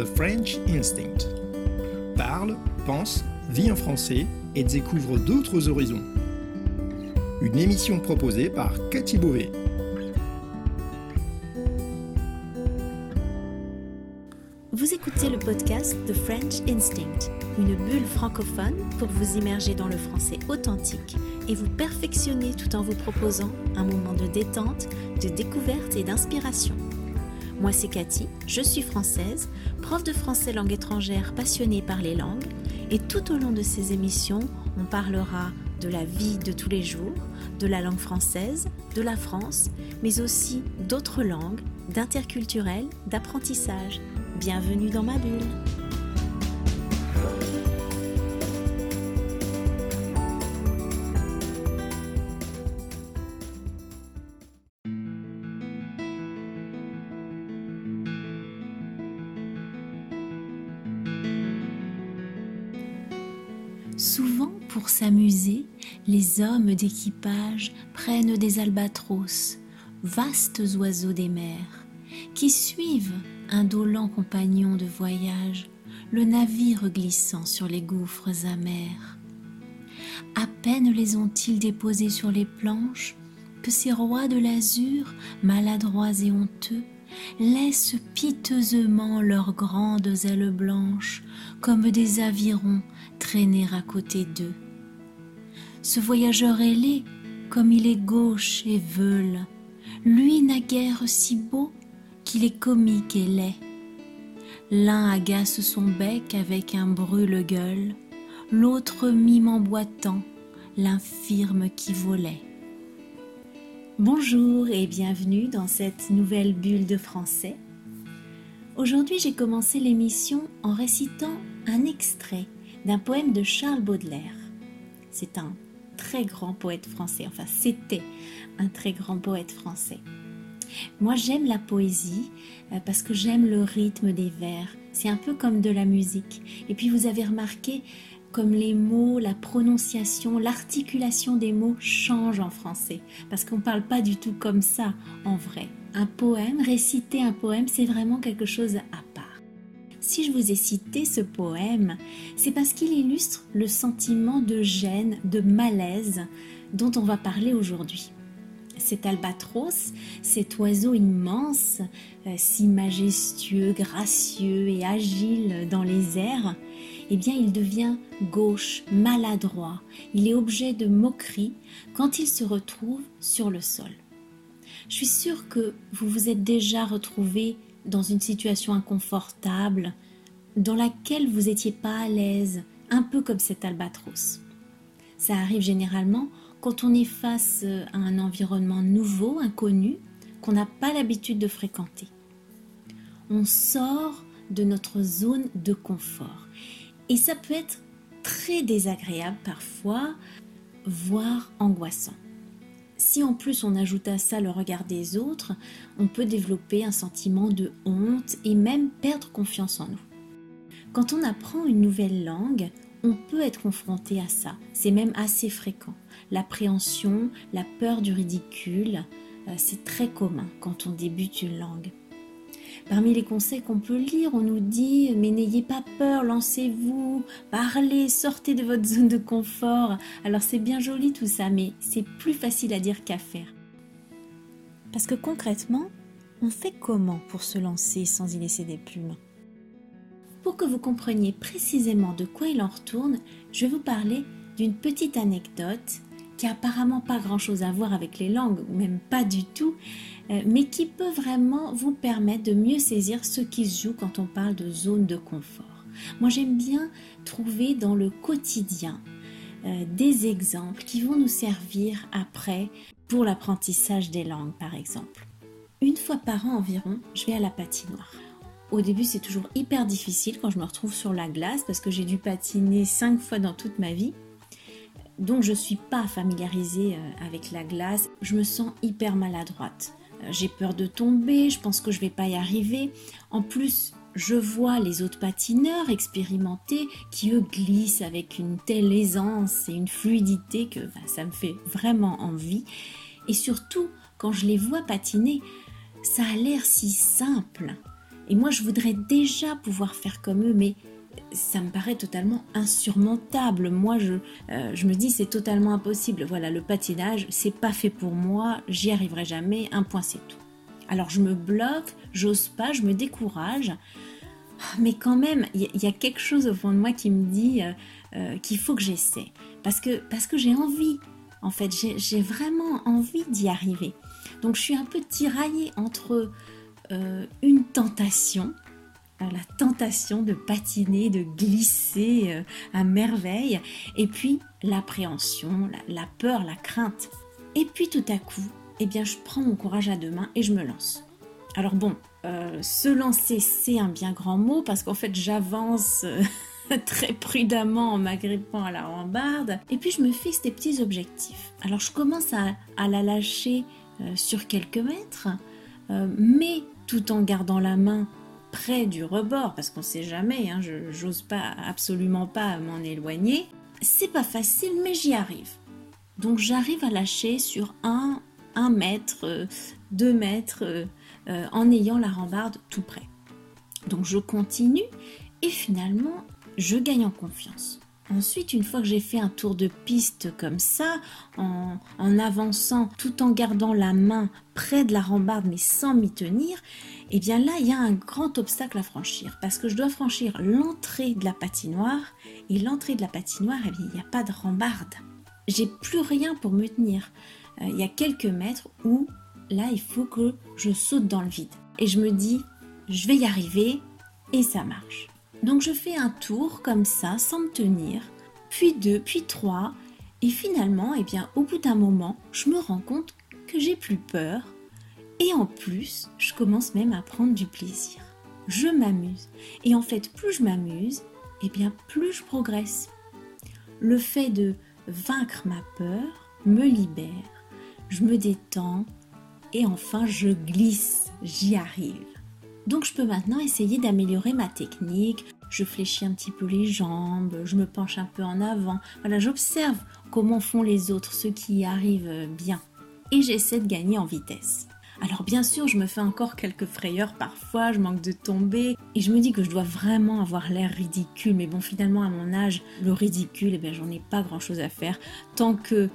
The French Instinct. Parle, pense, vit en français et découvre d'autres horizons. Une émission proposée par Cathy Beauvais. Vous écoutez le podcast The French Instinct, une bulle francophone pour vous immerger dans le français authentique et vous perfectionner tout en vous proposant un moment de détente, de découverte et d'inspiration. Moi c'est Cathy, je suis française, prof de français langue étrangère passionnée par les langues et tout au long de ces émissions, on parlera de la vie de tous les jours, de la langue française, de la France, mais aussi d'autres langues, d'interculturel, d'apprentissage. Bienvenue dans ma bulle. D'équipage prennent des albatros, vastes oiseaux des mers, qui suivent indolents compagnons de voyage, le navire glissant sur les gouffres amers. À peine les ont-ils déposés sur les planches que ces rois de l'azur, maladroits et honteux, laissent piteusement leurs grandes ailes blanches comme des avirons traîner à côté d'eux. Ce voyageur ailé, comme il est gauche et veule, lui naguère si beau qu'il est comique et laid. L'un agace son bec avec un brûle-gueule, l'autre mime en boitant l'infirme qui volait. Bonjour et bienvenue dans cette nouvelle bulle de français. Aujourd'hui j'ai commencé l'émission en récitant un extrait d'un poème de Charles Baudelaire. C'est un très grand poète français, enfin c'était un très grand poète français. Moi, j'aime la poésie euh, parce que j'aime le rythme des vers. C'est un peu comme de la musique. Et puis, vous avez remarqué comme les mots, la prononciation, l'articulation des mots changent en français. Parce qu'on ne parle pas du tout comme ça en vrai. Un poème, réciter un poème, c'est vraiment quelque chose à. Si je vous ai cité ce poème, c'est parce qu'il illustre le sentiment de gêne, de malaise dont on va parler aujourd'hui cet albatros, cet oiseau immense, euh, si majestueux, gracieux et agile dans les airs, eh bien il devient gauche, maladroit, il est objet de moquerie quand il se retrouve sur le sol. Je suis sûre que vous vous êtes déjà retrouvé dans une situation inconfortable, dans laquelle vous n'étiez pas à l'aise, un peu comme cet albatros. Ça arrive généralement quand on est face à un environnement nouveau, inconnu, qu'on n'a pas l'habitude de fréquenter. On sort de notre zone de confort. Et ça peut être très désagréable parfois, voire angoissant. Si en plus on ajoute à ça le regard des autres, on peut développer un sentiment de honte et même perdre confiance en nous. Quand on apprend une nouvelle langue, on peut être confronté à ça. C'est même assez fréquent l'appréhension, la peur du ridicule, euh, c'est très commun quand on débute une langue. Parmi les conseils qu'on peut lire, on nous dit mais n'ayez pas peur, lancez-vous, parlez, sortez de votre zone de confort. Alors c'est bien joli tout ça, mais c'est plus facile à dire qu'à faire. Parce que concrètement, on fait comment pour se lancer sans y laisser des plumes? Pour que vous compreniez précisément de quoi il en retourne, je vais vous parler d'une petite anecdote qui apparemment pas grand-chose à voir avec les langues, ou même pas du tout, euh, mais qui peut vraiment vous permettre de mieux saisir ce qui se joue quand on parle de zone de confort. Moi j'aime bien trouver dans le quotidien euh, des exemples qui vont nous servir après pour l'apprentissage des langues par exemple. Une fois par an environ, je vais à la patinoire. Au début, c'est toujours hyper difficile quand je me retrouve sur la glace parce que j'ai dû patiner cinq fois dans toute ma vie donc je ne suis pas familiarisée euh, avec la glace. Je me sens hyper maladroite. Euh, j'ai peur de tomber, je pense que je ne vais pas y arriver. En plus, je vois les autres patineurs expérimentés qui eux glissent avec une telle aisance et une fluidité que bah, ça me fait vraiment envie. Et surtout, quand je les vois patiner, ça a l'air si simple. Et moi, je voudrais déjà pouvoir faire comme eux, mais ça me paraît totalement insurmontable. Moi, je, euh, je me dis, c'est totalement impossible. Voilà, le patinage, c'est pas fait pour moi, j'y arriverai jamais, un point, c'est tout. Alors, je me bloque, j'ose pas, je me décourage. Mais quand même, il y, a quelque chose au fond de moi qui me dit euh, euh, qu'il faut que j'essaie. Parce que, parce que j'ai envie, en fait, j'ai vraiment envie d'y arriver. Donc, je suis un peu tiraillée entre une tentation, la tentation de patiner, de glisser euh, à merveille, et puis l'appréhension, la, peur, la crainte. Et puis tout à coup, eh bien, je prends mon courage à deux mains et je me lance. Alors bon, euh, se lancer, c'est un bien grand mot parce qu'en fait, j'avance euh, très prudemment en m'agrippant à la rambarde. Et puis, je me fixe des petits objectifs. Alors, je commence à, la lâcher sur quelques mètres, mais tout en gardant la main près du rebord, parce qu'on sait jamais, hein, je j'ose pas absolument pas m'en éloigner. C'est pas facile, mais j'y arrive. Donc j'arrive à lâcher sur un, un mètre, deux mètres, euh, en ayant la rambarde tout près. Donc je continue et finalement je gagne en confiance. Ensuite, une fois que j'ai fait un tour de piste comme ça, en, avançant tout en gardant la main près de la rambarde mais sans m'y tenir, eh bien là, il y a un grand obstacle à franchir parce que je dois franchir l'entrée de la patinoire et l'entrée de la patinoire, eh bien, il n'y a pas de rambarde. J'ai plus rien pour me tenir. Euh, il y a quelques mètres où là, il faut que je saute dans le vide. Et je me dis, je vais y arriver et ça marche. Donc je fais un tour comme ça, sans me tenir, puis deux, puis trois, et finalement, eh bien, au bout d'un moment, je me rends compte que j'ai plus peur, et en plus, je commence même à prendre du plaisir. Je m'amuse, et en fait, plus je m'amuse, eh bien, plus je progresse. Le fait de vaincre ma peur me libère, je me détends, et enfin, je glisse, j'y arrive. Donc je peux maintenant essayer d'améliorer ma technique. Je fléchis un petit peu les jambes, je me penche un peu en avant. Voilà, j'observe comment font les autres, ceux qui y arrivent bien. Et j'essaie de gagner en vitesse. Alors bien sûr, je me fais encore quelques frayeurs parfois, je manque de tomber et je me dis que je dois vraiment avoir l'air ridicule. Mais bon, finalement, à mon âge, le ridicule, eh bien, j'en ai pas grand-chose à faire. Tant que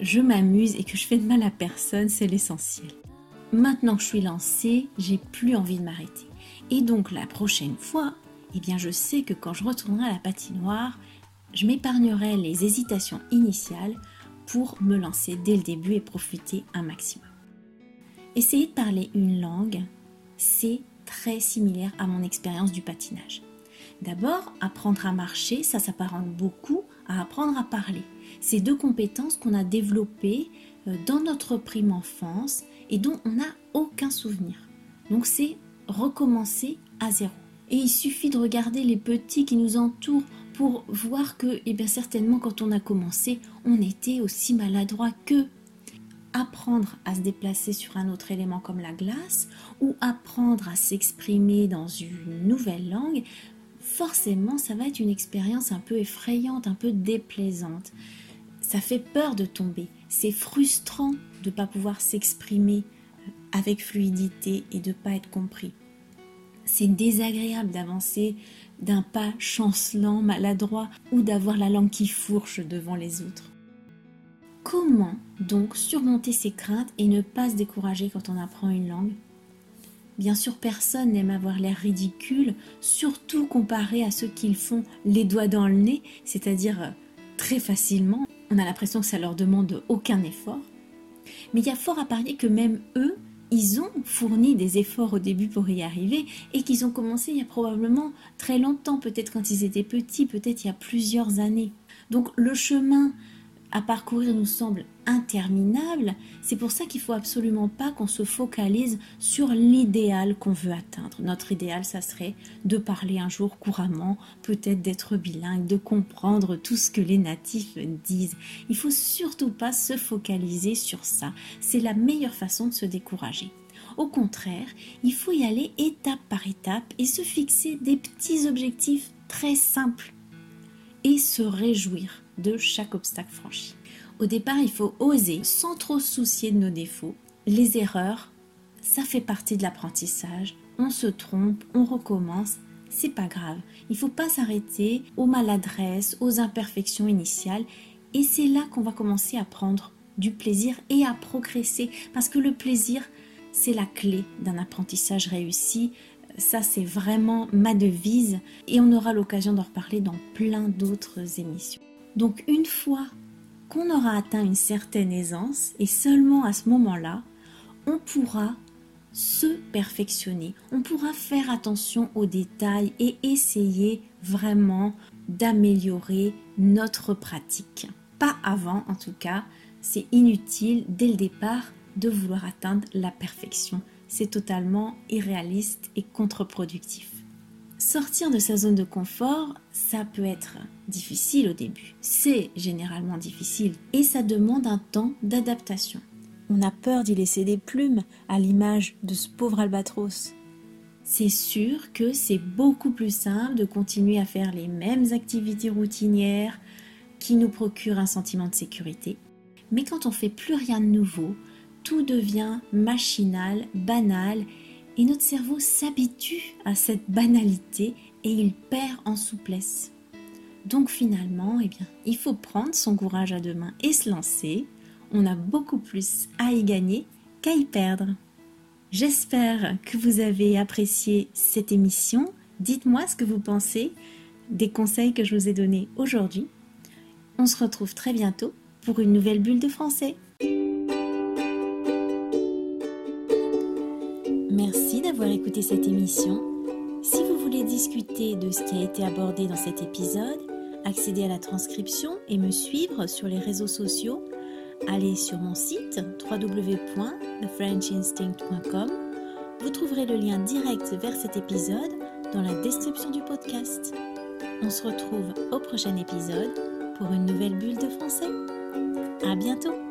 je m'amuse et que je fais de mal à personne, c'est l'essentiel maintenant que je suis lancée, j'ai plus envie de m'arrêter. Et donc la prochaine fois, eh bien je sais que quand je retournerai à la patinoire, je m'épargnerai les hésitations initiales pour me lancer dès le début et profiter un maximum. Essayer de parler une langue, c'est très similaire à mon expérience du patinage. D'abord, apprendre à marcher, ça s'apparente beaucoup à apprendre à parler. C'est deux compétences qu'on a développées euh, dans notre prime enfance et dont on n'a aucun souvenir. Donc c'est recommencer à zéro. Et il suffit de regarder les petits qui nous entourent pour voir que, eh bien certainement, quand on a commencé, on était aussi maladroit qu'eux. Apprendre à se déplacer sur un autre élément comme la glace ou apprendre à s'exprimer dans une nouvelle langue, forcément, ça va être une expérience un peu effrayante, un peu déplaisante. Ça fait peur de tomber. C'est frustrant de ne pas pouvoir s'exprimer euh, avec fluidité et de ne pas être compris. C'est désagréable d'avancer d'un pas chancelant, maladroit ou d'avoir la langue qui fourche devant les autres. Comment donc surmonter ces craintes et ne pas se décourager quand on apprend une langue? Bien sûr, personne n'aime avoir l'air ridicule, surtout comparé à ceux qui le font les doigts dans le nez, c'est-à-dire euh, très facilement. On a l'impression que ça leur demande aucun effort. Mais il y a fort à parier que même eux, ils ont fourni des efforts au début pour y arriver et qu'ils ont commencé il y a probablement très longtemps, peut-être quand ils étaient petits, peut-être il y a plusieurs années. Donc le chemin à parcourir nous semble interminable, c'est pour ça qu'il faut absolument pas qu'on se focalise sur l'idéal qu'on veut atteindre. Notre idéal, ça serait de parler un jour couramment, peut-être d'être bilingue, de comprendre tout ce que les natifs disent. Il faut surtout pas se focaliser sur ça. C'est la meilleure façon de se décourager. Au contraire, il faut y aller étape par étape et se fixer des petits objectifs très simples et se réjouir de chaque obstacle franchi. Au départ, il faut oser sans trop se soucier de nos défauts. Les erreurs, ça fait partie de l'apprentissage. on se trompe, on recommence, c'est pas grave. Il faut pas s'arrêter aux maladresses, aux imperfections initiales et c'est là qu'on va commencer à prendre du plaisir et à progresser parce que le plaisir c'est la clé d'un apprentissage réussi. Ça, c'est vraiment ma devise et on aura l'occasion d'en reparler dans plein d'autres émissions. Donc, une fois qu'on aura atteint une certaine aisance, et seulement à ce moment-là, on pourra se perfectionner, on pourra faire attention aux détails et essayer vraiment d'améliorer notre pratique. Pas avant, en tout cas, c'est inutile dès le départ de vouloir atteindre la perfection. C'est totalement irréaliste et contre-productif. Sortir de sa zone de confort, ça peut être difficile au début. C'est généralement difficile et ça demande un temps d'adaptation. On a peur d'y laisser des plumes à l'image de ce pauvre albatros. C'est sûr que c'est beaucoup plus simple de continuer à faire les mêmes activités routinières qui nous procurent un sentiment de sécurité. Mais quand on fait plus rien de nouveau, tout devient machinal, banal, et notre cerveau s'habitue à cette banalité et il perd en souplesse. Donc finalement, eh bien, il faut prendre son courage à deux mains et se lancer. On a beaucoup plus à y gagner qu'à y perdre. J'espère que vous avez apprécié cette émission. Dites-moi ce que vous pensez des conseils que je vous ai donnés aujourd'hui. On se retrouve très bientôt pour une nouvelle bulle de français. Cette émission. Si vous voulez discuter de ce qui a été abordé dans cet épisode, accéder à la transcription et me suivre sur les réseaux sociaux, allez sur mon site www.thefrenchinstinct.com. Vous trouverez le lien direct vers cet épisode dans la description du podcast. On se retrouve au prochain épisode pour une nouvelle bulle de français. À bientôt!